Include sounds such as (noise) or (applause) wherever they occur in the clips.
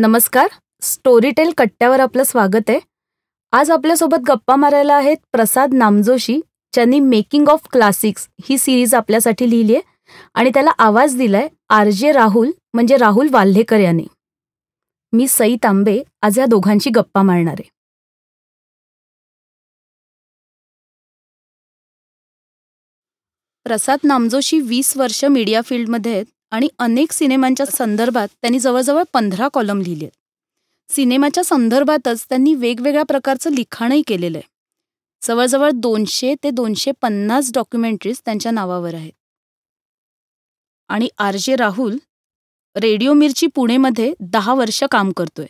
नमस्कार. स्टोरीटेल कट्ट्यावर आपलं स्वागत आहे. आज आपल्यासोबत गप्पा मारायला आहेत प्रसाद नामजोशी ज्यांनी मेकिंग ऑफ क्लासिक्स ही सिरीज आपल्यासाठी लिहिली आहे आणि त्याला आवाज दिलाय आर जे राहुल म्हणजे राहुल वाल्हेकर यांनी. मी सई तांबे आज या दोघांची गप्पा मारणार आहे. प्रसाद नामजोशी वीस वर्ष मीडिया फील्डमध्ये आहेत. आणि अनेक सिनेमांच्या संदर्भात त्यांनी जवळजवळ पंधरा कॉलम लिहिले आहेत सिनेमाच्या संदर्भातच त्यांनी वेगवेगळ्या प्रकारचं लिखाणही केलेलं आहे. जवळजवळ दोनशे ते दोनशे पन्नास डॉक्युमेंटरीज त्यांच्या नावावर आहेत. आणि आर जे राहुल रेडिओ मिरची पुणेमध्ये दहा वर्ष काम करतोय.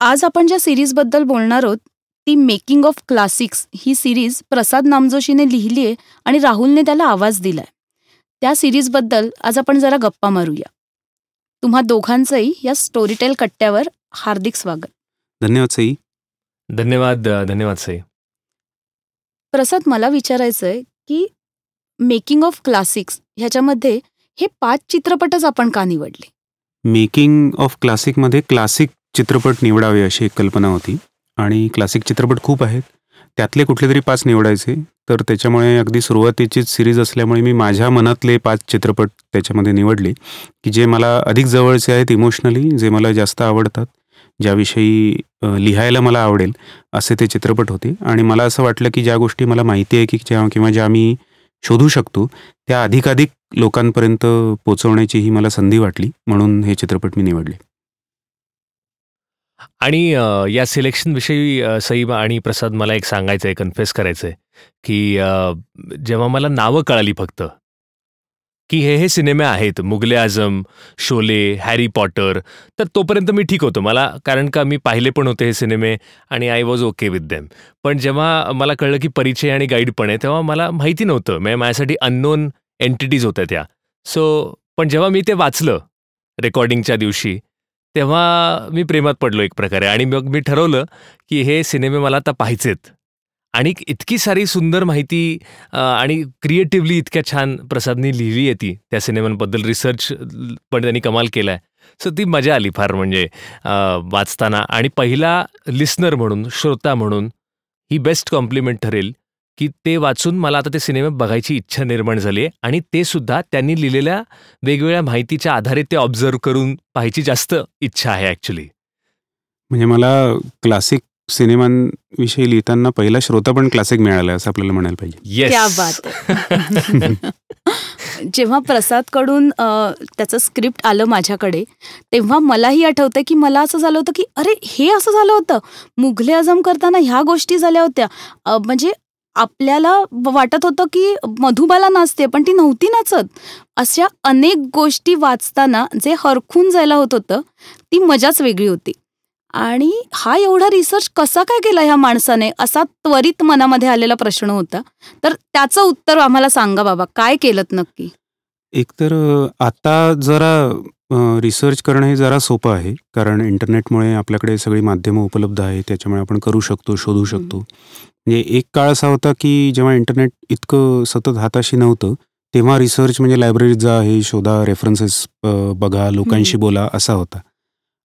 आज आपण ज्या सिरीजबद्दल बोलणार आहोत ती मेकिंग ऑफ क्लासिक्स ही सिरीज प्रसाद नामजोशीने लिहिली आहे आणि राहुलने त्याला आवाज दिलाय. त्या सिरीजबद्दल आज आपण जरा गप्पा मारूया. तुम्हा दोघांचंही या स्टोरीटेल कट्ट्यावर हार्दिक स्वागत. धन्यवाद सई. धन्यवाद धन्यवाद सई. प्रसाद मला विचारायचं आहे की मेकिंग ऑफ क्लासिक्स ह्याच्यामध्ये हे पाच चित्रपटच आपण का निवडले? मेकिंग ऑफ क्लासिकमध्ये क्लासिक चित्रपट निवडावे अशी एक कल्पना होती. आणि क्लासिक चित्रपट खूप आहेत. त्यातले कुठले तरी पाच निवडायचे. तर त्याच्यामुळे अगदी सुरुवातीचीच सिरीज असल्यामुळे मी माझ्या मनातले पाच चित्रपट त्याच्यामध्ये निवडले. की जे मला अधिक जवळचे आहेत इमोशनली जे मला जास्त आवडतात ज्याविषयी लिहायला मला आवडेल असे ते चित्रपट होते. आणि मला असं वाटलं की ज्या गोष्टी मला माहिती आहे की ज्या किंवा ज्या मी शोधू शकतो त्या अधिकाधिक लोकांपर्यंत पोचवण्याची ही मला संधी वाटली. म्हणून हे चित्रपट मी निवडले. आणि या सिलेक्शनविषयी सईब आणि प्रसाद मला एक सांगायचं आहे कन्फेस करायचं आहे की जेव्हा मला नावं कळाली फक्त की हे हे सिनेमे आहेत मुगले आझम शोले हॅरी पॉटर तर तोपर्यंत मी ठीक होतो. मला कारण का मी पाहिले पण होते हे सिनेमे आणि I was okay with them पण जेव्हा मला कळलं की परिचय आणि गाईड पण आहे तेव्हा मला माहिती नव्हतं. म्हणजे माझ्यासाठी अननोन एंटिटीज होत्या त्या. सो पण जेव्हा मी ते वाचलं रेकॉर्डिंगच्या दिवशी तेव्हा मी प्रेमात पडलो एक प्रकारे आणि मग मी ठरवलं की हे सिनेमे मला आता पाहायचेत. आणि इतकी सारी सुंदर माहिती आणि क्रिएटिव्हली इतक्या छान प्रसादनी लिहिली आहे ती त्या सिनेमांबद्दल रिसर्च पण त्यांनी कमाल केला आहे. सो ती मजा आली फार म्हणजे वाचताना. आणि पहिला लिस्नर म्हणून श्रोता म्हणून ही बेस्ट कॉम्प्लिमेंट ठरेल. की ते वाचून मला आता ते सिनेमे बघायची इच्छा निर्माण झाली आहे. आणि ते सुद्धा त्यांनी लिहिलेल्या वेगवेगळ्या माहितीच्या आधारे ते ऑब्झर्व करून पाहायची जास्त इच्छा आहे ॲक्च्युली म्हणजे मला क्लासिक सिनेमांविषयी लिहिताना पहिला श्रोता पण क्लासिक मिळाला असं आपल्याला म्हणायला पाहिजे. येस क्या बात आहे. (laughs) जेव्हा प्रसादकडून अ, त्याचं स्क्रिप्ट आलं माझ्याकडे तेव्हा मलाही आठवतं की मला असं झालं होतं की अरे हे असं झालं होतं. मुघले आझम करताना ह्या गोष्टी झाल्या होत्या. म्हणजे आपल्याला वाटत होतं की मधुबाला नाचते पण ती नव्हती नाचत. अशा अनेक गोष्टी वाचताना जे हरखून जायला होत होतं ती मजाच वेगळी होती. आणि हा एवढा रिसर्च कसा काय केला ह्या माणसाने? असा त्वरित मनामध्ये आलेला प्रश्न होता. तर त्याचं उत्तर आम्हाला सांगा बाबा काय केलं नक्की? एकतर आता जरा रिसर्च करणं हे जरा सोपं आहे. कारण इंटरनेटमुळे आपल्याकडे सगळी माध्यमं उपलब्ध आहे त्याच्यामुळे आपण करू शकतो शोधू शकतो. म्हणजे एक काळ असा होता की जेव्हा इंटरनेट इतकं सतत हाताशी नव्हतं तेव्हा रिसर्च म्हणजे लायब्ररीत जा हे शोधा रेफरन्सेस बघा लोकांशी बोला असा होता.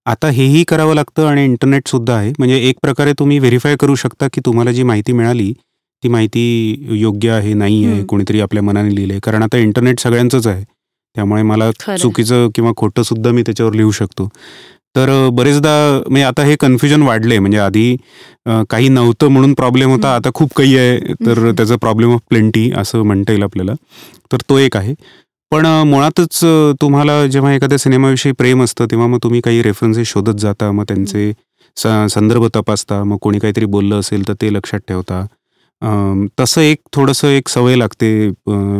आता हेही करावं लागतं आणि इंटरनेट सुद्धा आहे. म्हणजे एक प्रकारे तुम्ही व्हेरीफाय करू शकता की तुम्हाला जी माहिती मिळाली ती माहिती योग्य आहे नाही आहे. कोणीतरी आपल्या मनाने लिहिलंय. कारण आता इंटरनेट सगळ्यांचंच आहे. त्यामुळे मला चुकीचं किंवा खोटं सुद्धा मी त्याच्यावर लिहू शकतो. तर बरेचदा म्हणजे आता हे कन्फ्युजन वाढले म्हणजे आधी काही नव्हतं म्हणून प्रॉब्लेम होता. आता खूप काही आहे. तर. त्याचा प्रॉब्लेम ऑफ प्लेंटी असं म्हणता येईल आपल्याला. तर तो एक आहे. पण मुळातच तुम्हाला जेव्हा एखाद्या सिनेमाविषयी प्रेम असतं तेव्हा मग तुम्ही काही रेफरन्सेस शोधत जाता. मग त्यांचे संदर्भ तपासता. मग कोणी काहीतरी बोललं असेल तर ते लक्षात ठेवता. तसं एक थोडंसं एक सवय लागते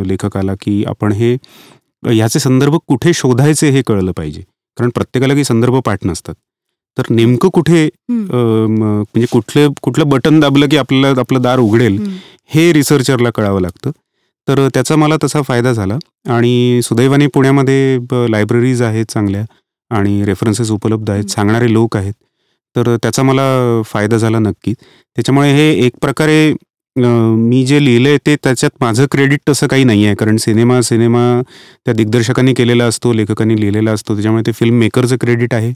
लेखकाला की आपण हे ह्याचे संदर्भ कुठे शोधायचे हे कळलं पाहिजे. कारण प्रत्येकाला काही संदर्भ पाठ नसतात. तर नेमकं कुठे म्हणजे कुठले कुठलं बटन दाबलं की आपल्याला आपलं दार उघडेल. हे रिसर्चरला कळावं लागतं. तर त्याचा मला तसा फायदा झाला. आणि सुदैवाने पुण्यामध्ये लायब्ररीज आहेत चांगल्या आणि रेफरन्सेस उपलब्ध आहेत. सांगणारे लोक आहेत. तर त्याचा मला फायदा झाला नक्कीच. त्याच्यामुळे हे एक प्रकारे मी जे लिहिलंय ते त्याच्यात माझं क्रेडिट तसं काही नाही आहे कारण सिनेमा सिनेमा त्या दिग्दर्शकांनी केलेला असतो लेखकांनी लिहिलेला असतो. त्याच्यामुळे ते फिल्म मेकरचं क्रेडिट आहे.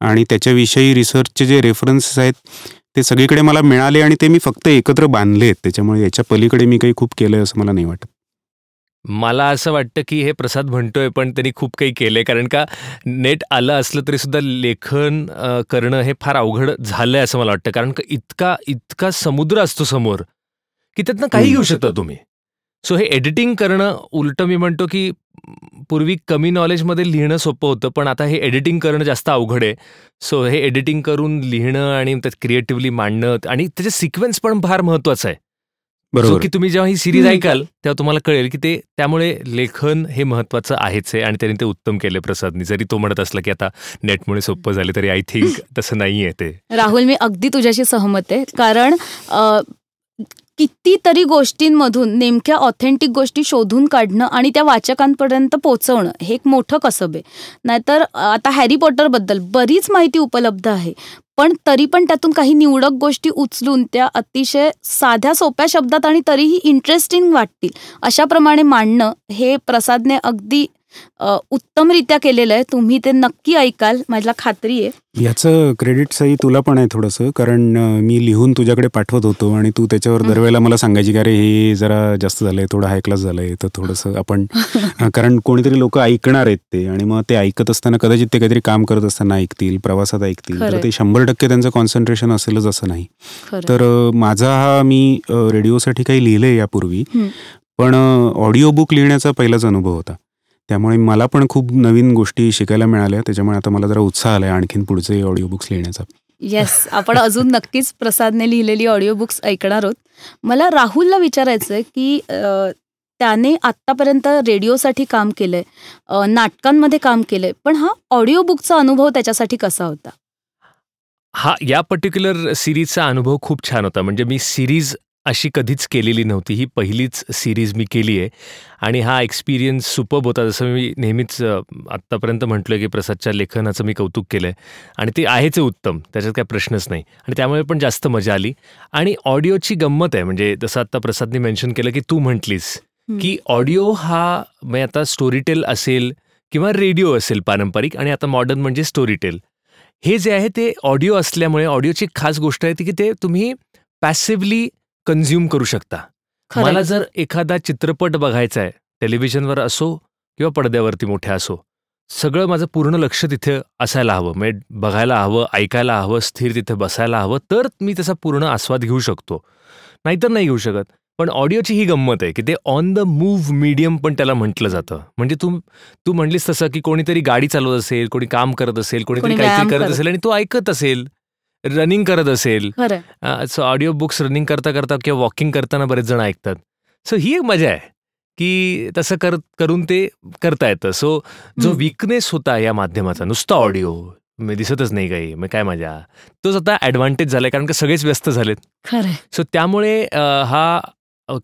आणि त्याच्याविषयी रिसर्चचे जे रेफरन्सेस आहेत ते सगळीकडे मला मिळाले आणि ते मी फक्त एकत्र बांधले आहेत त्याच्यामुळे याच्या पलीकडे मी काही खूप केलंय असं मला नाही वाटत. मला असं वाटतं की हे प्रसाद म्हणतोय पण त्यांनी खूप काही केलं आहे कारण का नेट आलं असलं तरी सुद्धा लेखन करणं हे फार अवघड झालं आहे असं मला वाटतं. कारण का इतका इतका समुद्र असतो समोर. की त्यातनं काही. घेऊ शकता तुम्ही. सो हे एडिटिंग करणं उलटं मी म्हणतो की पूर्वी कमी नॉलेजमध्ये लिहिणं सोपं होतं पण आता हे एडिटिंग करणं जास्त अवघड आहे. सो हे एडिटिंग करून लिहिणं आणि त्यात क्रिएटिव्हली मांडणं आणि त्याचे सिक्वेन्स पण फार महत्वाचं आहे. बरोबर. की तुम्ही जेव्हा ही सिरीज. ऐकाल तेव्हा तुम्हाला कळेल की ते त्यामुळे लेखन हे महत्वाचं आहेच आहे आणि त्यांनी ते उत्तम केले प्रसादनी. जरी तो म्हणत असला की आता नेटमुळे सोपं झाले तरी आय थिंक (laughs) तसं नाहीये ते. राहुल मी अगदी तुझ्याशी सहमत आहे. कारण कितीतरी गोष्टींमधून नेमक्या ऑथेंटिक गोष्टी शोधून काढणं आणि त्या वाचकांपर्यंत पोचवणं हे एक मोठं कसब आहे. नाहीतर आता हॅरी पॉटरबद्दल बरीच माहिती उपलब्ध आहे पण तरी पण त्यातून काही निवडक गोष्टी उचलून त्या अतिशय साध्या सोप्या शब्दात आणि तरीही इंटरेस्टिंग वाटतील अशाप्रमाणे मांडणं हे प्रसादने अगदी उत्तमरित्या केलेलं आहे. तुम्ही ते नक्की ऐकाल. मला खात्री आहे. याचं क्रेडिट सही तुला पण आहे थोडंसं. कारण मी लिहून तुझ्याकडे पाठवत होतो आणि तू त्याच्यावर. दरवेळेला मला सांगायची की अरे हे जरा जास्त झालंय. थोडं हाय क्लास झालंय. तर थोडंसं आपण कारण कोणीतरी लोक ऐकणार आहेत ते. आणि मग ते ऐकत असताना कदाचित ते काहीतरी काम करत असताना ऐकतील प्रवासात ऐकतील. तर. ते शंभर टक्के त्यांचं कॉन्सन्ट्रेशन असेलच असं नाही. तर माझा हा मी रेडिओसाठी काही लिहिलंय यापूर्वी. पण ऑडिओ बुक लिहिण्याचा पहिलाच अनुभव होता. त्यामुळे मला पण खूप नवीन गोष्टी शिकायला मिळाल्या. त्याच्यामुळे आता मला जरा उत्साह आलाय आणखीन पुढचे ऑडिओ बुक्स लिहिण्याचा. येस आपण अजून नक्कीच प्रसादने लिहिलेली ऑडिओ बुक्स ऐकणार आहोत. मला राहुलला विचारायचं आहे की त्याने आत्तापर्यंत रेडिओसाठी काम केलंय नाटकांमध्ये काम केलंय पण हा ऑडिओ बुकचा अनुभव त्याच्यासाठी कसा होता? हा या पर्टिक्युलर सिरीजचा अनुभव खूप छान होता. म्हणजे मी सिरीज अशी कधीच केलेली नव्हती. ही पहिलीच सिरीज मी केली आहे. आणि हा एक्सपिरियन्स सुपब होता. जसं मी नेहमीच आत्तापर्यंत म्हटलं की प्रसादच्या लेखनाचं मी कौतुक केलं आहे आणि ते आहेच आहे उत्तम. त्याच्यात काही प्रश्नच नाही. आणि त्यामुळे पण जास्त मजा आली. आणि ऑडिओची गंमत आहे. म्हणजे जसं आत्ता प्रसादने मेन्शन केलं की तू म्हटलीस. की ऑडिओ हा म्हणजे आता स्टोरीटेल असेल किंवा रेडिओ असेल पारंपरिक आणि आता मॉडर्न म्हणजे स्टोरीटेल हे जे आहे ते ऑडिओ असल्यामुळे ऑडिओची खास गोष्ट आहे ती की ते तुम्ही पॅसिव्हली कन्झ्युम करू शकता. मला जर एखादा चित्रपट बघायचा आहे टेलिव्हिजनवर असो किंवा पडद्यावरती मोठ्या असो सगळं माझं पूर्ण लक्ष तिथे असायला हवं. म्हणजे बघायला हवं ऐकायला हवं स्थिर तिथे बसायला हवं तर मी त्याचा पूर्ण आस्वाद घेऊ शकतो. नाहीतर नाही घेऊ शकत. पण ऑडिओची ही गंमत आहे की ते ऑन द मूव्ह मीडियम पण त्याला म्हटलं जातं. म्हणजे तू तू म्हणलीस तसं की कोणीतरी गाडी चालवत असेल कोणी काम करत असेल कोणीतरी कोणी काहीतरी करत. असेल आणि तो ऐकत असेल. रनिंग करत असेल. सो ऑडिओ बुक्स रनिंग करता करता किंवा वॉकिंग करताना बरेच जण ऐकतात. सो ही एक मजा आहे की तसं कर करून ते करता येतं. सो जो. विकनेस होता या माध्यमाचा नुसता ऑडिओ मी दिसतच नाही काही मग काय मजा. तोच आता ॲडव्हान्टेज झालाय कारण का सगळेच व्यस्त झालेत. सो त्यामुळे हा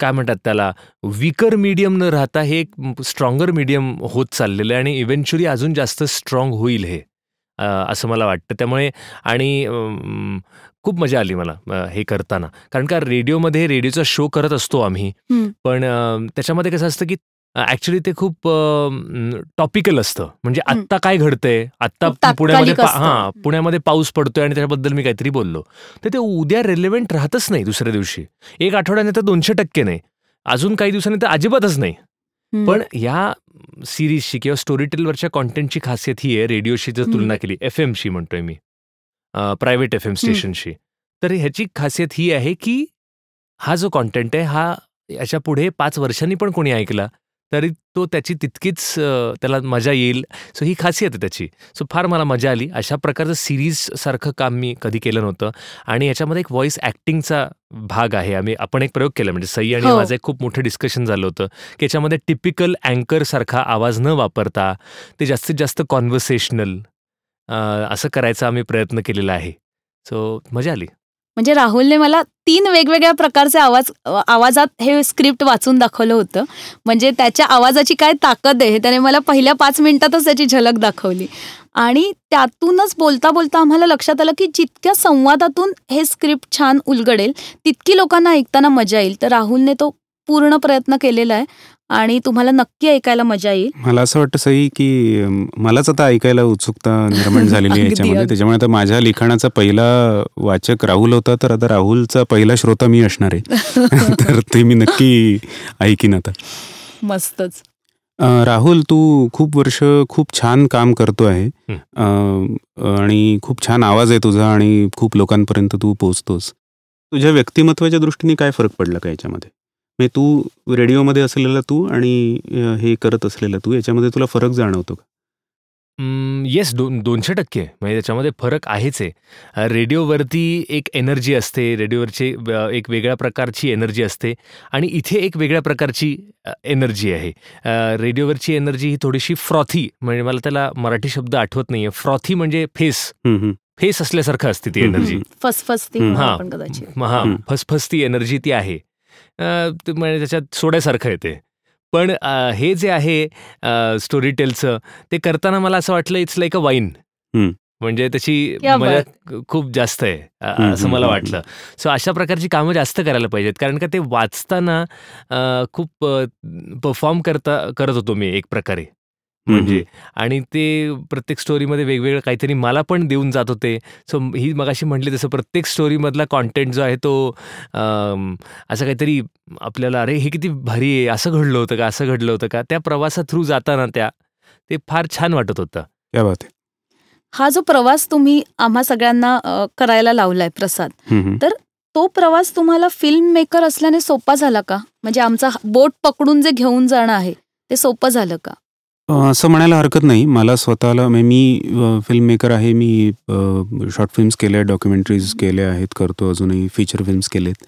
काय म्हणतात त्याला विकर मीडियम न राहता हे एक स्ट्रॉंगर मीडियम होत चाललेलं आहे आणि इव्हेंच्युअली अजून जास्त स्ट्रॉंग होईल हे. असं मला वाटतं. त्यामुळे आणि खूप मजा आली मला हे करताना. कारण का रेडिओमध्ये रेडिओचा शो करत असतो आम्ही. पण त्याच्यामध्ये कसं असतं की ॲक्च्युली ते खूप टॉपिकल असतं. म्हणजे. आत्ता काय घडतंय? आत्ता पुण्यामध्ये. हां पुण्यामध्ये पाऊस पडतोय आणि त्याच्याबद्दल मी काहीतरी बोललो. तर ते उद्या रेलेव्हेंट राहतच नाही दुसऱ्या दिवशी. एक आठवड्याने तर दोनशे टक्के नाही. अजून काही दिवसांनी तर अजिबातच नाही. पण या सिरीजची किंवा स्टोरी टेलवरच्या कॉन्टेंटची खासियत ही आहे रेडिओशी जर. तुलना केली एफ एमशी म्हणतोय मी प्रायव्हेट एफ एम स्टेशनशी तर ह्याची खासियत ही आहे की हा जो कॉन्टेंट आहे हा याच्यापुढे पाच वर्षांनी पण कोणी ऐकला. तरी तो त्याची तितकीच त्याला मजा येईल. सो ही खासियत आहे त्याची. सो फार मला मजा आली. अशा प्रकारचं सिरीजसारखं काम मी कधी केलं नव्हतं. आणि याच्यामध्ये एक व्हॉइस ॲक्टिंगचा भाग आहे. आम्ही आपण एक प्रयोग केला. म्हणजे सई आणि हो. माझं एक खूप मोठं डिस्कशन झालं होतं की याच्यामध्ये टिपिकल अँकरसारखा आवाज न वापरता ते जास्तीत जास्त कॉन्व्हर्सेशनल असं करायचा आम्ही प्रयत्न केलेला आहे. सो मजा आली. म्हणजे राहुलने मला तीन वेगवेगळ्या प्रकारचे आवाज आवाजात हे स्क्रिप्ट वाचून दाखवलं होतं. म्हणजे त्याच्या आवाजाची काय ताकद आहे त्याने मला पहिल्या पाच मिनिटातच त्याची झलक दाखवली. आणि त्यातूनच बोलता बोलता आम्हाला लक्षात आलं की जितक्या संवादातून हे स्क्रिप्ट छान उलगडेल तितकी लोकांना ऐकताना मजा येईल. तर राहुलने तो पूर्ण प्रयत्न केलेला आहे. आणि तुम्हाला नक्की ऐकायला मजा येईल. मला असं वाटतं सई की मलाच आता ऐकायला उत्सुकता निर्माण (laughs) झालेली आहे याच्यामध्ये. त्याच्यामुळे आता माझ्या लिखाणाचा पहिला वाचक राहुल होता तर आता राहुलचा पहिला श्रोता मी असणार आहे. (laughs) तर ते मी नक्की ऐकीन आता. मस्तच. राहुल तू खूप वर्ष खूप छान काम करतो आहे. आणि खूप छान आवाज आहे तुझा आणि खूप लोकांपर्यंत तू पोचतोस तुझ्या व्यक्तिमत्वाच्या दृष्टीने काय फरक पडला का याच्यामध्ये? म्हणजे तू रेडिओमध्ये असलेला तू आणि हे करत असलेला तू याच्यामध्ये तुला फरक जाणवतो का? येस दोन दोनशे टक्के. म्हणजे त्याच्यामध्ये फरक आहेच आहे. रेडिओवरती एक एनर्जी असते रेडिओवरची एक वेगळ्या प्रकारची एनर्जी असते आणि इथे एक वेगळ्या प्रकारची एनर्जी आहे. रेडिओवरची एनर्जी ही थोडीशी फ्रॉथी म्हणजे मला त्याला मराठी शब्द आठवत नाही आहे फ्रॉथी म्हणजे फेस. हम्म, हम्म. फेस असल्यासारखं असते ती एनर्जी. फसफसती हां. फसफसती एनर्जी ती आहे. म्हणजे त्याच्यात सोड्यासारखं येते पण हे जे आहे स्टोरी टेलचं ते करताना मला असं वाटलं इट्स लाईक अ वाईन. म्हणजे त्याची मजा खूप जास्त आहे असं मला वाटलं. सो अशा प्रकारची कामं जास्त करायला पाहिजेत. कारण का ते वाचताना खूप परफॉर्म करता करत होतो मी एक प्रकारे. म्हणजे आणि ते प्रत्येक स्टोरीमध्ये वेगवेगळं काहीतरी मला पण देऊन जात होते. सो ही मगाशी म्हटली तसं प्रत्येक स्टोरीमधला कॉन्टेंट जो आहे तो असं काहीतरी आपल्याला अरे हे किती भारी आहे असं घडलं होतं का असं घडलं होतं का? त्या प्रवासा थ्रू जाताना त्या ते फार छान वाटत होतं. क्या बात आहे. हा जो प्रवास तुम्ही आम्हा सगळ्यांना करायला लावलाय प्रसाद हम्म. तो प्रवास तुम्हाला फिल्म मेकर असल्याने सोपा झाला का? म्हणजे आमचा बोट पकडून जे घेऊन जाणं आहे ते सोपं झालं का? असं म्हणायला हरकत नाही. मला स्वतःला म्हणजे मी फिल्म मेकर आहे. मी शॉर्ट फिल्म्स केल्या डॉक्युमेंटरीज केल्या आहेत करतो अजूनही फीचर फिल्म्स केलेत.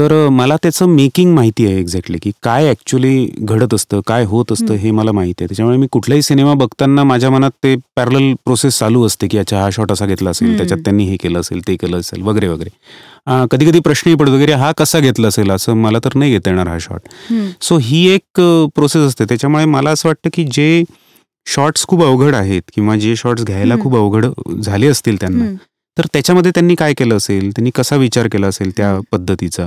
तर मला त्याचं मेकिंग माहिती आहे एक्झॅक्टली की काय ॲक्च्युली घडत असतं काय होत असतं हं. मला माहिती आहे त्याच्यामुळे मी कुठलाही सिनेमा बघताना माझ्या मनात ते पॅरल प्रोसेस चालू असते की अच्छा हा शॉट असा घेतला असेल. त्याच्यात त्यांनी हे केलं असेल ते केलं असेल वगैरे वगैरे कधी कधी प्रश्नही पडतो अरे हा कसा घेतला असेल असं मला तर नाही घेता येणार हा शॉट. सो ही एक प्रोसेस असते त्याच्यामुळे मला असं वाटतं की जे शॉर्ट्स खूप अवघड आहेत किंवा जे शॉर्ट्स घ्यायला. खूप अवघड झाले असतील त्यांना. तर त्याच्यामध्ये त्यांनी काय केलं असेल? त्यांनी कसा विचार केला असेल त्या पद्धतीचा.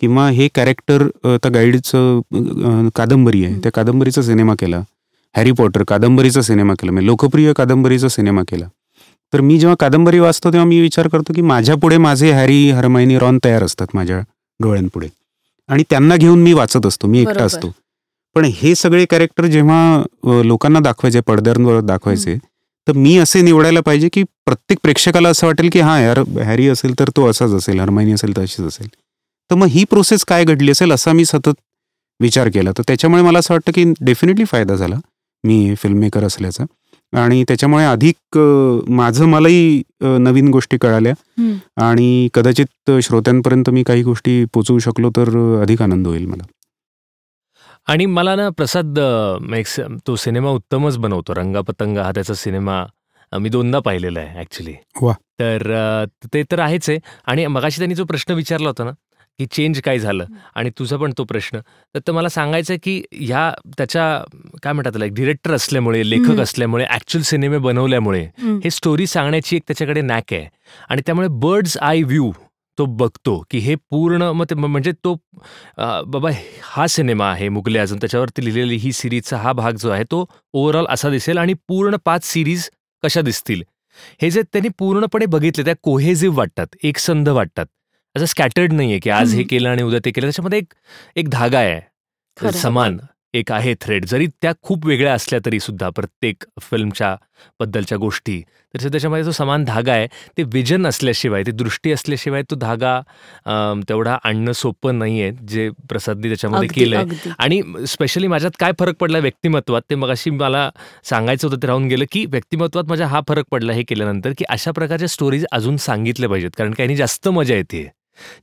किंवा हे कॅरेक्टर आता गाईडचं कादंबरी आहे. त्या कादंबरीचा सिनेमा केला. हॅरी पॉटर कादंबरीचा सिनेमा केला. म्हणजे लोकप्रिय कादंबरीचा सिनेमा केला. तर मी जेव्हा कादंबरी वाचतो तेव्हा मी विचार करतो की माझ्या पुढे माझे हॅरी हरमायनी रॉन तयार असतात माझ्या डोळ्यांपुढे. आणि त्यांना घेऊन मी वाचत असतो. मी एकटा. असतो. पण हे सगळे कॅरेक्टर जेव्हा लोकांना दाखवायचे पडद्यांवर दाखवायचे तर मी असे निवडायला पाहिजे की प्रत्येक प्रेक्षकाला असं वाटेल की हां यार हॅरी असेल तर तो असाच असेल हरमायनी असेल तर अशीच असेल. तर मग ही प्रोसेस काय घडली असेल असा मी सतत विचार केला. तर त्याच्यामुळे मला असं वाटतं की डेफिनेटली फायदा झाला मी फिल्म मेकर असल्याचा. आणि त्याच्यामुळे अधिक माझं मलाही नवीन गोष्टी कळाल्या. आणि कदाचित श्रोत्यांपर्यंत मी काही गोष्टी पोचवू शकलो तर अधिक आनंद होईल मला. आणि मला ना प्रसाद अ, एक स- तो सिनेमा उत्तमच बनवतो. रंगापतंग हा त्याचा सिनेमा मी दोनदा पाहिलेला आहे ॲक्च्युली वा. तर ते तर आहेच आहे. आणि मगाशी त्यांनी जो प्रश्न विचारला होता ना की चेंज काय झालं? आणि तुझा पण तो प्रश्न. तर तर मला सांगायचं आहे की ह्या त्याच्या काय म्हणतात त्याला एक डिरेक्टर असल्यामुळे लेखक. असल्यामुळे ॲक्च्युअल सिनेमे बनवल्यामुळे. हे. स्टोरी सांगण्याची एक त्याच्याकडे नॅक आहे. आणि त्यामुळे बर्ड्स आय व्ह्यू तो बघतो की हे पूर्ण मग ते म्हणजे तो बाबा हा सिनेमा आहे मुगले आझम त्याच्यावरती लिहिलेली ही सिरीजचा हा भाग जो आहे तो ओव्हरऑल असा दिसेल आणि पूर्ण पाच सिरीज कशा दिसतील? हे जे त्यांनी पूर्णपणे बघितले त्या कोहेझिव्ह वाटतात एकसंध वाटतात. असं स्कॅटर्ड नाहीये की आज हे. केलं आणि उद्या ते केलं. त्याच्यामध्ये एक एक धागा आहे. समान. एक आहे थ्रेड जरी त्या खूप वेगळ्या असल्या तरी सुद्धा प्रत्येक फिल्मच्या बद्दलच्या गोष्टी तर त्याच्यामध्ये जो समान धागा आहे ते विजन असल्याशिवाय ती दृष्टी असल्याशिवाय तो धागा तेवढा आणणं सोपं नाही आहे जे प्रसादनी त्याच्यामध्ये केलंय. अगदी. आणि स्पेशली माझ्यात काय फरक पडला व्यक्तिमत्वात ते मगाशी मला सांगायचं होतं ते राहून गेलं की व्यक्तिमत्वात माझ्या हा फरक पडला हे केल्यानंतर की अशा प्रकारच्या स्टोरीज अजून सांगितल्या पाहिजेत. कारण काही जास्त मजा येते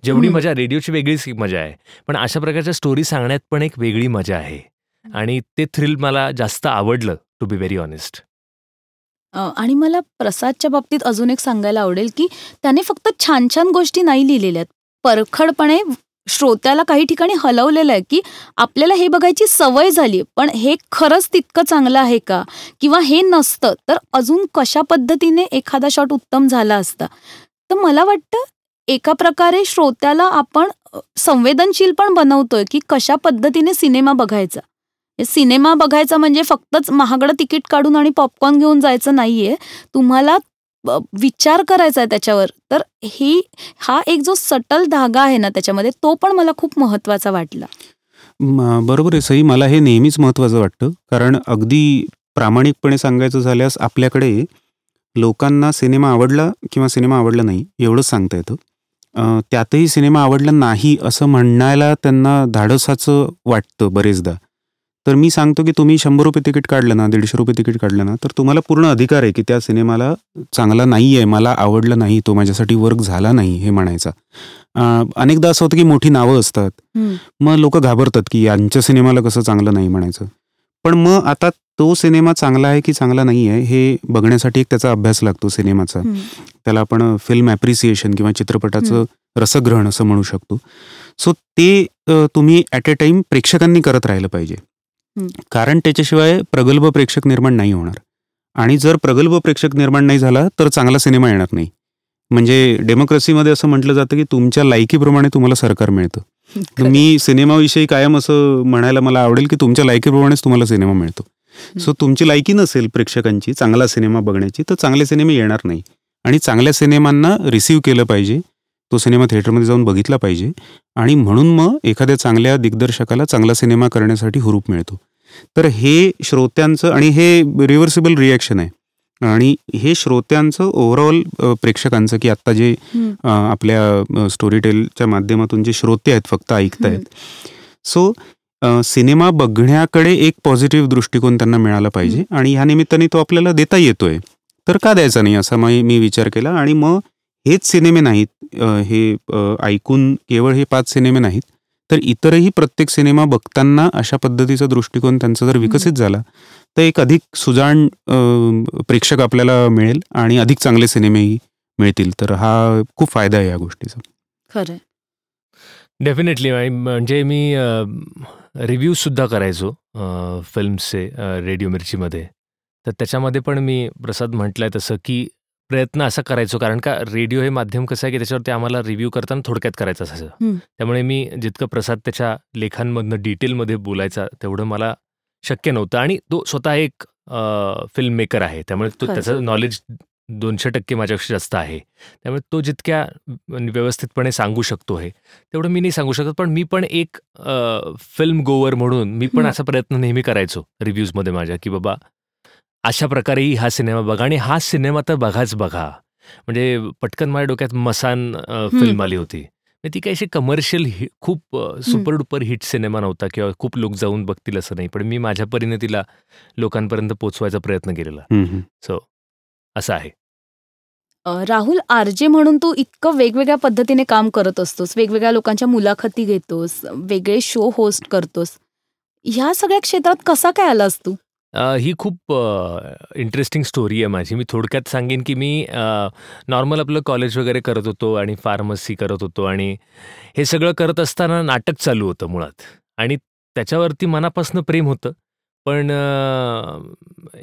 जेवढी. मजा रेडिओची वेगळीच मजा आहे. पण अशा प्रकारच्या स्टोरी सांगण्यात पण एक वेगळी मजा आहे. आणि ते थ्रिल मला जास्त आवडलं टू बी व्हेरी ऑनेस्ट आणि मला प्रसादच्या बाबतीत अजून एक सांगायला आवडेल की त्याने फक्त छान छान गोष्टी नाही लिहिलेल्या आहेत. परखडपणे श्रोत्याला काही ठिकाणी हलवलेलं आहे की आपल्याला हे बघायची सवय झाली पण हे खरंच तितकं चांगलं आहे का? किंवा हे नसतं तर अजून कशा पद्धतीने एखादा शॉट उत्तम झाला असता? तर मला वाटतं एका प्रकारे श्रोत्याला आपण संवेदनशील पण बनवतोय की कशा पद्धतीने सिनेमा बघायचा. सिनेमा बघायचा म्हणजे फक्तच महागडं तिकीट काढून आणि पॉपकॉर्न घेऊन जायचं नाहीये. तुम्हाला विचार करायचा आहे त्याच्यावर. तर ही हा एक जो सटल धागा आहे ना त्याच्यामध्ये तो पण मला खूप महत्त्वाचा वाटला. बरोबर आहे सई. मला हे नेहमीच महत्वाचं वाटतं. कारण अगदी प्रामाणिकपणे सांगायचं झाल्यास आपल्याकडे लोकांना सिनेमा आवडला किंवा सिनेमा आवडला नाही एवढंच सांगता येतं. त्यातही सिनेमा आवडला नाही असं म्हणायला त्यांना धाडसाचं वाटतं बरेचदा. तर मी सांगतो की तुम्ही शंभर रुपये तिकीट काढलं ना दीडशे रुपये तिकीट काढलं ना तर तुम्हाला पूर्ण अधिकार आहे की त्या सिनेमाला चांगला नाही आहे मला आवडलं नाही तो माझ्यासाठी वर्क झाला नाही हे म्हणायचा. अनेकदा असं होतं की मोठी नावं असतात. मग लोक घाबरतात की यांच्या सिनेमाला कसं चांगलं नाही म्हणायचं. पण मग आता तो सिनेमा चांगला आहे की चांगला नाही आहे हे बघण्यासाठी एक त्याचा अभ्यास लागतो सिनेमाचा. त्याला आपण फिल्म ॲप्रिसिएशन किंवा चित्रपटाचं रसग्रहण असं म्हणू शकतो. सो ते तुम्ही ॲट अ टाइम प्रेक्षकांनी करत राहिलं पाहिजे. कारण त्याच्याशिवाय प्रगल्भ प्रेक्षक निर्माण नाही होणार. आणि जर प्रगल्भ प्रेक्षक निर्माण नाही झाला तर चांगला सिनेमा येणार नाही. म्हणजे डेमोक्रेसीमध्ये असं म्हटलं जातं की तुमच्या लायकीप्रमाणे तुम्हाला सरकार मिळतं. (laughs) मी सिनेमाविषयी कायम असं म्हणायला मला आवडेल की तुमच्या लायकीप्रमाणेच तुम्हाला सिनेमा मिळतो. सो तुमची लायकी नसेल प्रेक्षकांची चांगला सिनेमा बघण्याची तर चांगले सिनेमे येणार नाही. आणि चांगल्या सिनेमांना रिसीव्ह केलं पाहिजे. तो सिनेमा थिएटरमध्ये जाऊन बघितला पाहिजे. आणि म्हणून मग एखाद्या चांगल्या दिग्दर्शकाला चांगला सिनेमा करण्यासाठी हुरूप मिळतो. तर हे श्रोत्यांचं आणि हे रिव्हर्सिबल रिॲक्शन आहे. आणि हे श्रोत्यांचं ओव्हरऑल प्रेक्षकांचं की आत्ता जे आपल्या स्टोरी टेलच्या माध्यमातून जे श्रोते आहेत फक्त ऐकतायत. सो सिनेमा बघण्याकडे एक पॉझिटिव्ह दृष्टिकोन त्यांना मिळाला पाहिजे. आणि ह्या निमित्ताने तो आपल्याला देता येतोय. तर का द्यायचा नाही असा मी विचार केला. आणि मग हेच सिनेमे नाहीत हे ऐकून केवळ हे पाच सिनेमे नाहीत तर इतरही प्रत्येक सिनेमा बघताना अशा पद्धतीचा दृष्टिकोन त्यांचा जर विकसित झाला तर एक अधिक सुजाण प्रेक्षक आपल्याला मिळेल आणि अधिक चांगले सिनेमेही मिळतील. तर हा खूप फायदा आहे या गोष्टीचा. खरं डेफिनेटली म्हणजे मी रिव्ह्यूज सुद्धा करायचो फिल्मचे रेडिओ मिरचीमध्ये. तर त्याच्यामध्ये पण मी प्रसाद म्हटलंय तसं की प्रयत्न असा करायचो. कारण का रेडिओ हे माध्यम कसं आहे की त्याच्यावरती आम्हाला रिव्ह्यू करताना थोडक्यात करायचं असायचं. त्यामुळे मी जितकं प्रसाद त्याच्या लेखांमधनं डिटेलमध्ये बोलायचा तेवढं मला शक्य नव्हतं. आणि तो स्वतः एक फिल्म मेकर आहे. त्यामुळे तो त्याचं नॉलेज दोनशे टक्के माझ्यापेक्षा जास्त आहे. त्यामुळे तो जितक्या व्यवस्थितपणे सांगू शकतो आहे तेवढं मी नाही सांगू शकत. पण मी पण एक फिल्म गोवर म्हणून मी पण असा प्रयत्न नेहमी करायचो रिव्ह्यूजमध्ये माझ्या की बाबा अशा प्रकारेही हा सिनेमा बघा आणि हा सिनेमा तर बघाच बघा. म्हणजे पटकन माझ्या डोक्यात मसान फिल्म आली होती. ती काही अशी कमर्शियल खूप सुपर डुपर हिट सिनेमा नव्हता किंवा खूप लोक जाऊन बघतील असं नाही. पण मी माझ्या परीने तिला लोकांपर्यंत पोचवायचा प्रयत्न केलेला. सो असं आहे. राहुल आरजे म्हणून तू इतकं वेगवेगळ्या पद्धतीने काम करत असतोस वेगवेगळ्या लोकांच्या मुलाखती घेतोस वेगळे शो होस्ट करतोस. ह्या सगळ्या क्षेत्रात कसा काय आलास तू? ही खूप इंटरेस्टिंग स्टोरी आहे माझी. मी थोडक्यात सांगेन, की मी नॉर्मल आपलं कॉलेज वगैरे करत होतो आणि फार्मसी करत होतो आणि हे सगळं करत असताना नाटक चालू होतं मुळात आणि त्याच्यावरती मनापासून प्रेम होतं. पण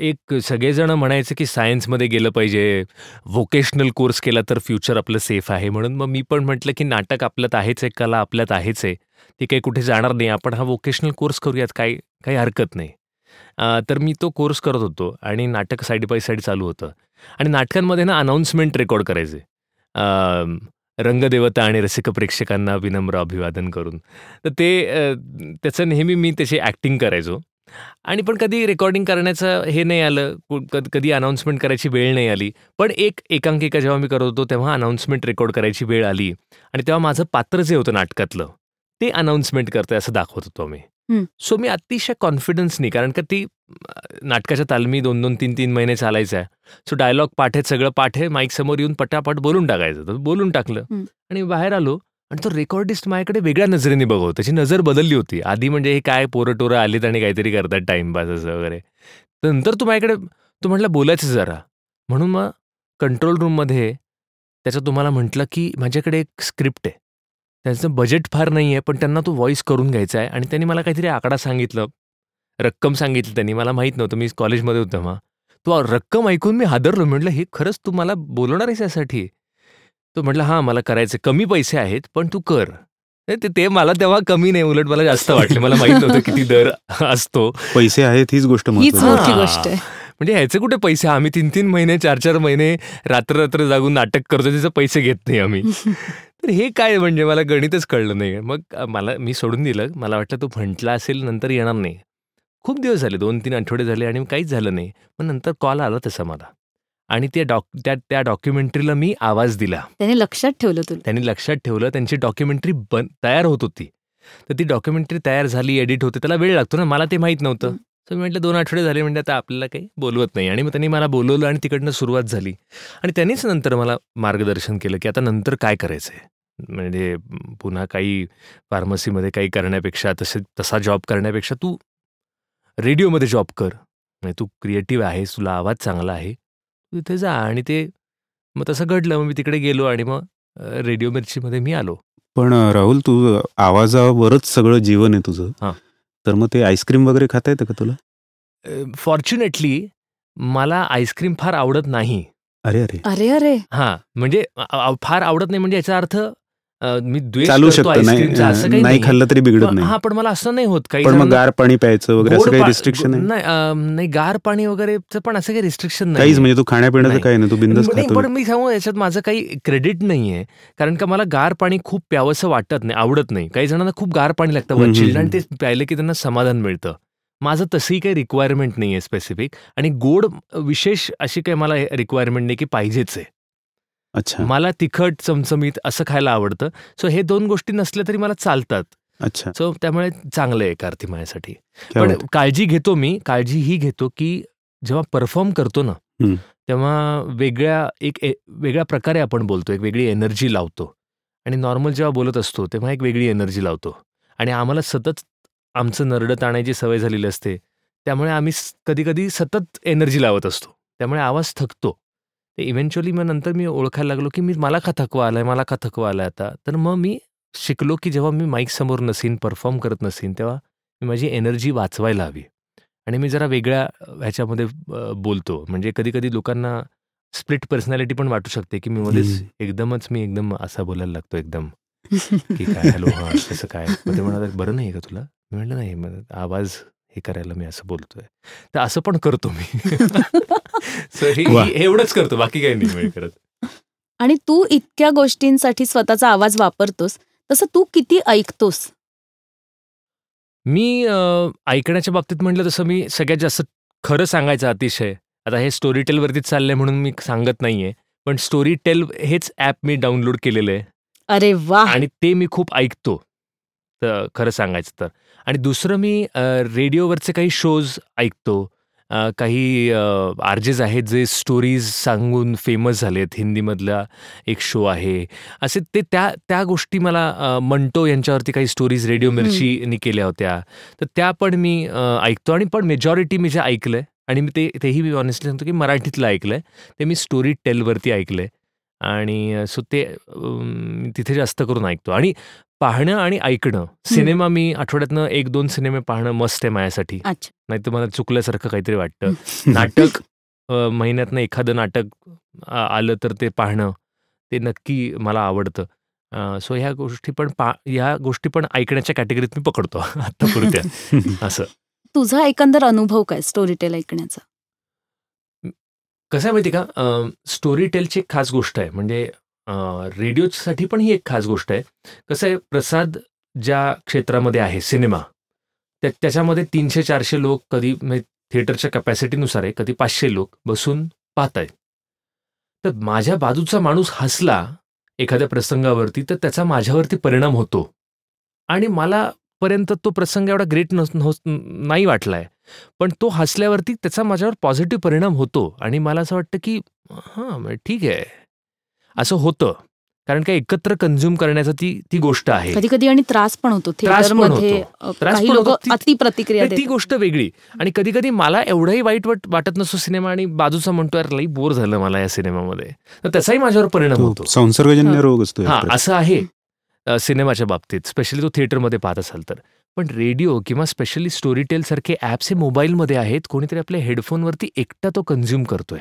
एक सगळेजणं म्हणायचं की सायन्समध्ये गेलं पाहिजे, व्होकेशनल कोर्स केला तर फ्युचर आपलं सेफ आहे. म्हणून मग मी पण म्हटलं, की नाटक आपल्यात आहेच आहे, कला आपल्यात आहेच आहे. ती काही कुठे जाणार नाही. आपण हा व्होकेशनल कोर्स करूयात, काही काही हरकत नाही. तर मी तो कोर्स करत होतो आणि नाटक साईड बाय साईड चालू होतं. आणि नाटकांमध्ये ना अनाऊन्समेंट रेकॉर्ड करायचे. रंगदेवता आणि रसिक प्रेक्षकांना विनम्र अभिवादन करून. तर ते त्याचं नेहमी मी त्याची ॲक्टिंग करायचो. आणि पण कधी रेकॉर्डिंग करण्याचं हे नाही आलं. कधी अनाऊन्समेंट करायची वेळ नाही आली. पण एक एकांकिका जेव्हा मी करत होतो तेव्हा अनाऊन्समेंट रेकॉर्ड करायची वेळ आली. आणि तेव्हा माझं पात्र जे होतं नाटकातलं ते अनाऊन्समेंट करतंय असं दाखवत होतो मी सो मी अतिशय कॉन्फिडन्सनी कारण का ती नाटकाच्या तालमी दोन दोन तीन तीन महिने चालायचं आहे. सो डायलॉग पाठ सगळं पाठ माईक समोर येऊन पटापट बोलून टाकायचं. तर बोलून टाकलं. आणि बाहेर आलो आणि तो रेकॉर्डिस्ट माझ्याकडे वेगळ्या नजरेने बघतो त्याची नजर बदलली होती. आधी म्हणजे हे काय पोरं टोरं आलीत आणि काहीतरी करतात टाइमपास असं वगैरे. नंतर तू माझ्याकडे तू म्हटलं बोलायचं जरा. म्हणून मग कंट्रोल रूममध्ये त्याचं तुम्हाला म्हटलं की माझ्याकडे एक स्क्रिप्ट आहे. त्यांचं बजेट फार नाही आहे पण त्यांना तो व्हॉइस करून घ्यायचा आहे. आणि त्यांनी मला काहीतरी आकडा सांगितलं. रक्कम सांगितली त्यांनी. मला माहीत नव्हतं. मी कॉलेजमध्ये होतं मग तो रक्कम ऐकून मी हादरलो. म्हटलं हे खरंच तू मला बोलवणार आहेस यासाठी? तो म्हटलं हां मला करायचं कमी पैसे आहेत पण तू कर. ते ते मला तेव्हा कमी नाही. उलट मला जास्त वाटले. मला माहीत नव्हतं किती दर असतो. पैसे आहेत हीच गोष्ट. गोष्ट आहे. म्हणजे ह्याचे कुठे पैसे? आम्ही तीन तीन महिने चार चार महिने रात्र रात्र जागून नाटक करतो त्याचे पैसे घेत नाही आम्ही. (laughs) तर हे काय म्हणजे मला गणितच कळलं नाही. मग मला मी सोडून दिलं. मला वाटलं तो म्हटला असेल नंतर येणार नाही. खूप दिवस झाले दोन तीन आठवडे झाले आणि काहीच झालं नाही. मग नंतर कॉल आला तसा मला. आणि त्या डॉक त्या त्या डॉक्युमेंटरीला मी आवाज दिला. त्याने लक्षात ठेवलं तुला? त्यांनी लक्षात ठेवलं. त्यांची डॉक्युमेंटरी बन तयार होत होती. तर ती डॉक्युमेंटरी तयार झाली एडिट होते. त्याला वेळ लागतो ना. मला ते माहीत नव्हतं. सो मी म्हटलं दोन आठवडे झाले म्हणजे आता आपल्याला काही बोलवत नाही. आणि मग त्यांनी मला बोलवलं आणि तिकडनं सुरुवात झाली. आणि त्यांनीच नंतर मला मार्गदर्शन केलं की आता नंतर काय करायचं आहे म्हणजे पुन्हा काही फार्मसीमध्ये काही करण्यापेक्षा तसे तसा जॉब करण्यापेक्षा तू रेडिओमध्ये जॉब कर. म्हणजे तू क्रिएटिव्ह आहेस तुला आवाज चांगला आहे. तू तिथे जा आणि ते मग तसं घडलं. मग मी तिकडे गेलो आणि मग रेडिओ मिर्चीमध्ये मी आलो. पण राहुल तू आवाजावरच सगळं जीवन आहे तुझं. हा. तर मग ते आईस्क्रीम वगैरे खाता येतं का तुला? फॉर्च्युनेटली मला आईस्क्रीम फार आवडत नाही. अरे अरे. अरे अरे. हां म्हणजे फार आवडत नाही म्हणजे याचा अर्थ मी द्वेष चालू शकतं नाही काही नाही नाहीये. खाल्लं तरी बिघडत नाही. हा पण मला असं नाही होत काही मग गार पाणी प्यायचं वगैरे असं काही रिस्ट्रिक्शन नाही? गार पाणी वगैरेचं पण असं काही रिस्ट्रिक्शन नाही. काहीच म्हणजे तू खाण्यापिण्याचं. काही नाही तू खातो. पण मी सांगू याच्यात माझं काही क्रेडिट नाहीये. कारण का मला गार पाणी खूप प्यावंसं वाटत नाही आवडत नाही. काही जणांना खूप गार पाणी लागतं वचिल्ड आणि ते प्यायलं की त्यांना समाधान मिळतं. माझं तसंही काही रिक्वायरमेंट नाही आहे स्पेसिफिक आणि गोड विशेष अशी काही मला रिक्वायरमेंट नाही की पाहिजेच आहे. अच्छा. मला तिखट चमचमीत असं खायला आवडतं. सो हे दोन गोष्टी नसल्या तरी मला चालतात. अच्छा. सो त्यामुळे चांगलं आहे अर्थी माझ्यासाठी. पण. काळजी घेतो मी. काळजी ही घेतो की जेव्हा परफॉर्म करतो ना. तेव्हा वेगळ्या एक वेगळ्या प्रकारे आपण बोलतो. एक वेगळी एनर्जी लावतो. आणि नॉर्मल जेव्हा बोलत असतो तेव्हा एक वेगळी एनर्जी लावतो. आणि आम्हाला सतत आमचं नरडं ताणायची सवय झालेली असते. त्यामुळे आम्ही कधी कधी सतत एनर्जी लावत असतो. त्यामुळे आवाज थकतो. ते इव्हेंच्युअली मग नंतर मी ओळखायला लागलो की मी मला का थकवा आलाय मला का थकवा आलाय आता? तर मग मी शिकलो की जेव्हा मी माईक समोर नसीन परफॉर्म करत नसीन तेव्हा मी माझी एनर्जी वाचवायला हवी. आणि मी जरा वेगळ्या ह्याच्यामध्ये बोलतो. म्हणजे कधी कधी लोकांना स्प्लिट पर्सनॅलिटी पण वाटू शकते की मी मध्येच. एकदमच मी एकदम असा बोलायला लागतो एकदम. (laughs) की काय हॅलो हां कसं काय? मग ते म्हणाले बरं नाही का तुला? मी म्हटलं नाही आवाज हे करायला मी असं बोलतोय. तर असं पण करतो मी. (laughs) एवढंच करतो बाकी काही नाही मी करत. आणि तू इतक्या गोष्टींसाठी स्वतःचा आवाज वापरतोस तसं तू किती ऐकतोस? मी ऐकण्याच्या बाबतीत म्हटलं तसं मी सगळ्यात जास्त खरं सांगायचं अतिशय. आता हे स्टोरी टेलवरतीच चाललंय म्हणून मी सांगत नाहीये. पण स्टोरी टेल हेच ॲप मी डाउनलोड केलेलं आहे. अरे वा! आणि ते मी खूप ऐकतो. तर खरं सांगायचं तर. आणि दुसरं मी रेडिओवरचे काही शोज ऐकतो. काही आर्जेस आहेत जे स्टोरीज सांगून फेमस झालेत. हिंदीमधला एक शो आहे. असे ते त्या त्या गोष्टी मला मंटो यांच्यावरती काही स्टोरीज रेडिओ मिर्चीनी केल्या होत्या. तर त्या पण मी ऐकतो आणि पण मेजॉरिटी मी जे ऐकलंय आणि मी ते तेही मी ऑनेस्टली सांगतो की मराठीतलं ऐकलंय. ते मी स्टोरी टेलवरती ऐकलंय. आणि सो ते तिथे जास्त करून ऐकतो. आणि पाहणं आणि ऐकणं सिनेमा मी आठवड्यातनं एक दोन सिनेमे पाहणं मस्त आहे माझ्यासाठी. नाही तर मला चुकल्यासारखं काहीतरी वाटतं. नाटक महिन्यातनं एखादं नाटक आलं तर ते पाहणं ते नक्की मला आवडतं. सो ह्या गोष्टी पण पा ह्या गोष्टी पण ऐकण्याच्या कॅटेगरीत मी पकडतो. (laughs) आता पुरत्या. (laughs) असं. तुझा एकंदर अनुभव काय? स्टोरी टेल ऐकण्याचा. कसं आहे माहिती का? स्टोरी टेलची एक खास गोष्ट आहे. म्हणजे रेडिओसाठी पण ही एक खास गोष्ट आहे. कसं आहे प्रसाद ज्या क्षेत्रामध्ये आहे सिनेमा त्या त्याच्यामध्ये तीनशे चारशे लोक कधी म्हणजे थिएटरच्या कॅपॅसिटीनुसार आहे कधी पाचशे लोक बसून पाहत आहेत तर माझ्या बाजूचा माणूस हसला एखाद्या प्रसंगावरती तर त्याचा माझ्यावरती परिणाम होतो. आणि मला पर्यंत तो प्रसंग एवढा ग्रेट नस नस- नाही वाटलाय. पण तो हसल्यावरती त्याचा माझ्यावर पॉझिटिव्ह परिणाम होतो आणि मला असं वाटतं की हां मग ठीक आहे. असं होतं. कारण का एकत्र कन्झ्युम करण्याचा ती ती गोष्ट आहे. कधी कधी आणि त्रास पण होतो. प्रतिक्रिया ती. गोष्ट वेगळी. आणि कधी कधी मला एवढंही वाईट वाट वाटत नसतो सिनेमा आणि बाजूचा म्हणतो यार लई बोर झालं मला या सिनेमामध्ये. तर त्याचाही माझ्यावर परिणाम होतो. संसर्गजन्य रोग असतो हा. असं आहे सिनेमाच्या बाबतीत. स्पेशली तो थिएटरमध्ये पाहत असाल तर. पण रेडिओ किंवा स्पेशली स्टोरी टेल सारखे ॲप्स हे मोबाईलमध्ये आहेत कोणीतरी आपल्या हेडफोनवरती एकटा तो कन्झ्युम करतोय.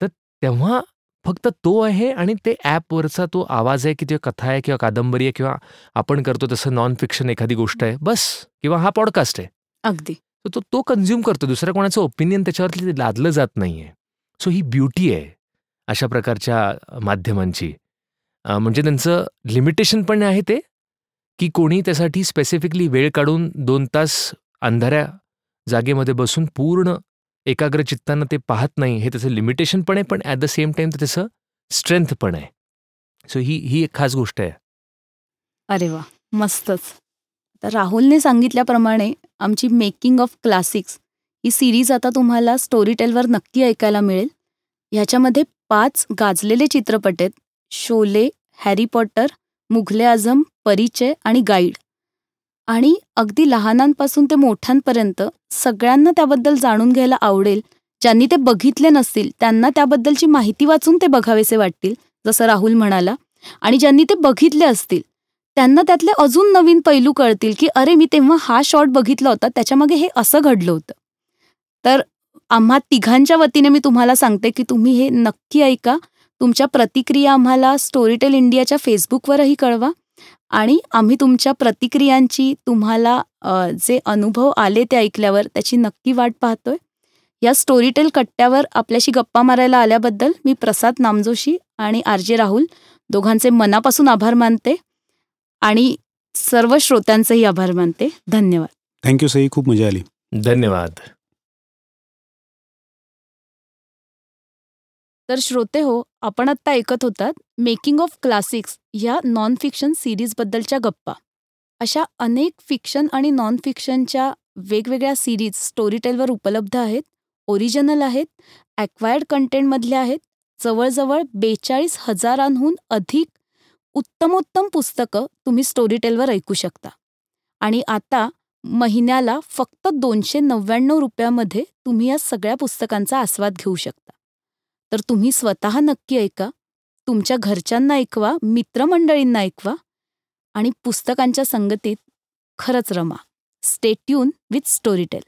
तर तेव्हा फक्त तो आहे आणि ते ॲपवरचा तो आवाज आहे की ते कथा आहे किंवा कादंबरी आहे किंवा आपण करतो तसं नॉन फिक्शन एखादी गोष्ट आहे बस. किंवा हा पॉडकास्ट आहे. अगदी. तर तो तो कन्झ्युम करतो दुसऱ्या कोणाचं ओपिनियन त्याच्यावरती लादलं जात नाही आहे सो ही ब्युटी आहे अशा प्रकारच्या माध्यमांची. म्हणजे त्यांचं लिमिटेशन पण आहे ते की कोणी त्यासाठी स्पेसिफिकली वेळ काढून दोन तास अंधाऱ्या जागेमध्ये बसून पूर्ण एकाग्र चित्तानं ते पाहत नाही हे त्याचं लिमिटेशन पण आहे पण ॲट द सेम टाइम त्याचं स्ट्रेंथ पण आहे. सो ही ही एक खास गोष्ट आहे. अरे वा मस्तच. तर राहुलने सांगितल्याप्रमाणे आमची मेकिंग ऑफ क्लासिक्स ही सिरीज आता तुम्हाला स्टोरी टेलवर नक्की ऐकायला मिळेल. ह्याच्यामध्ये पाच गाजलेले चित्रपट आहेत. शोले हॅरी पॉटर मुघले आझम परिचय आणि गाईड. आणि अगदी लहानांपासून ते मोठ्यांपर्यंत सगळ्यांना त्याबद्दल जाणून घ्यायला आवडेल ज्यांनी ते बघितले नसतील त्यांना त्याबद्दलची माहिती वाचून ते बघावेसे वाटतील जसं राहुल म्हणाला. आणि ज्यांनी ते बघितले असतील त्यांना त्यातले अजून नवीन पैलू कळतील की अरे मी तेव्हा हा शॉट बघितला होता त्याच्यामागे हे असं घडलं होतं. तर आम्हा तिघांच्या वतीने मी तुम्हाला सांगते की तुम्ही हे नक्की ऐका. तुमच्या प्रतिक्रिया आम्हाला स्टोरीटेल इंडियाच्या फेसबुकवरही कळवा. आणि आम्ही तुमच्या प्रतिक्रियांची तुम्हाला जे अनुभव आले ते ऐकल्यावर त्याची नक्की वाट पाहतोय. या स्टोरीटेल कट्ट्यावर आपल्याशी गप्पा मारायला आल्याबद्दल मी प्रसाद नामजोशी आणि आर जे राहुल दोघांचे मनापासून आभार मानते आणि सर्व श्रोत्यांचेही आभार मानते. धन्यवाद. Thank you Sai. खूप मजा आली. धन्यवाद. तर श्रोते हो आपण आत्ता ऐकत होतात मेकिंग ऑफ क्लासिक्स ह्या नॉन फिक्शन सिरीजबद्दलच्या गप्पा. अशा अनेक फिक्शन आणि नॉन फिक्शनच्या वेगवेगळ्या सिरीज स्टोरीटेलवर उपलब्ध आहेत ओरिजिनल आहेत ॲक्वायर्ड कंटेंटमधल्या आहेत जवळजवळ बेचाळीस हजारांहून अधिक उत्तमोत्तम पुस्तकं तुम्ही स्टोरीटेलवर ऐकू शकता. आणि आता महिन्याला फक्त दोनशे नव्याण्णव रुपयामध्ये तुम्ही या सगळ्या पुस्तकांचा आस्वाद घेऊ शकता. तर तुम्ही स्वतः नक्की ऐका. तुमच्या घरच्यांना ऐकवा मित्रमंडळींना ऐकवा आणि पुस्तकांच्या संगतीत खरंच रमा. Stay tuned with Storytel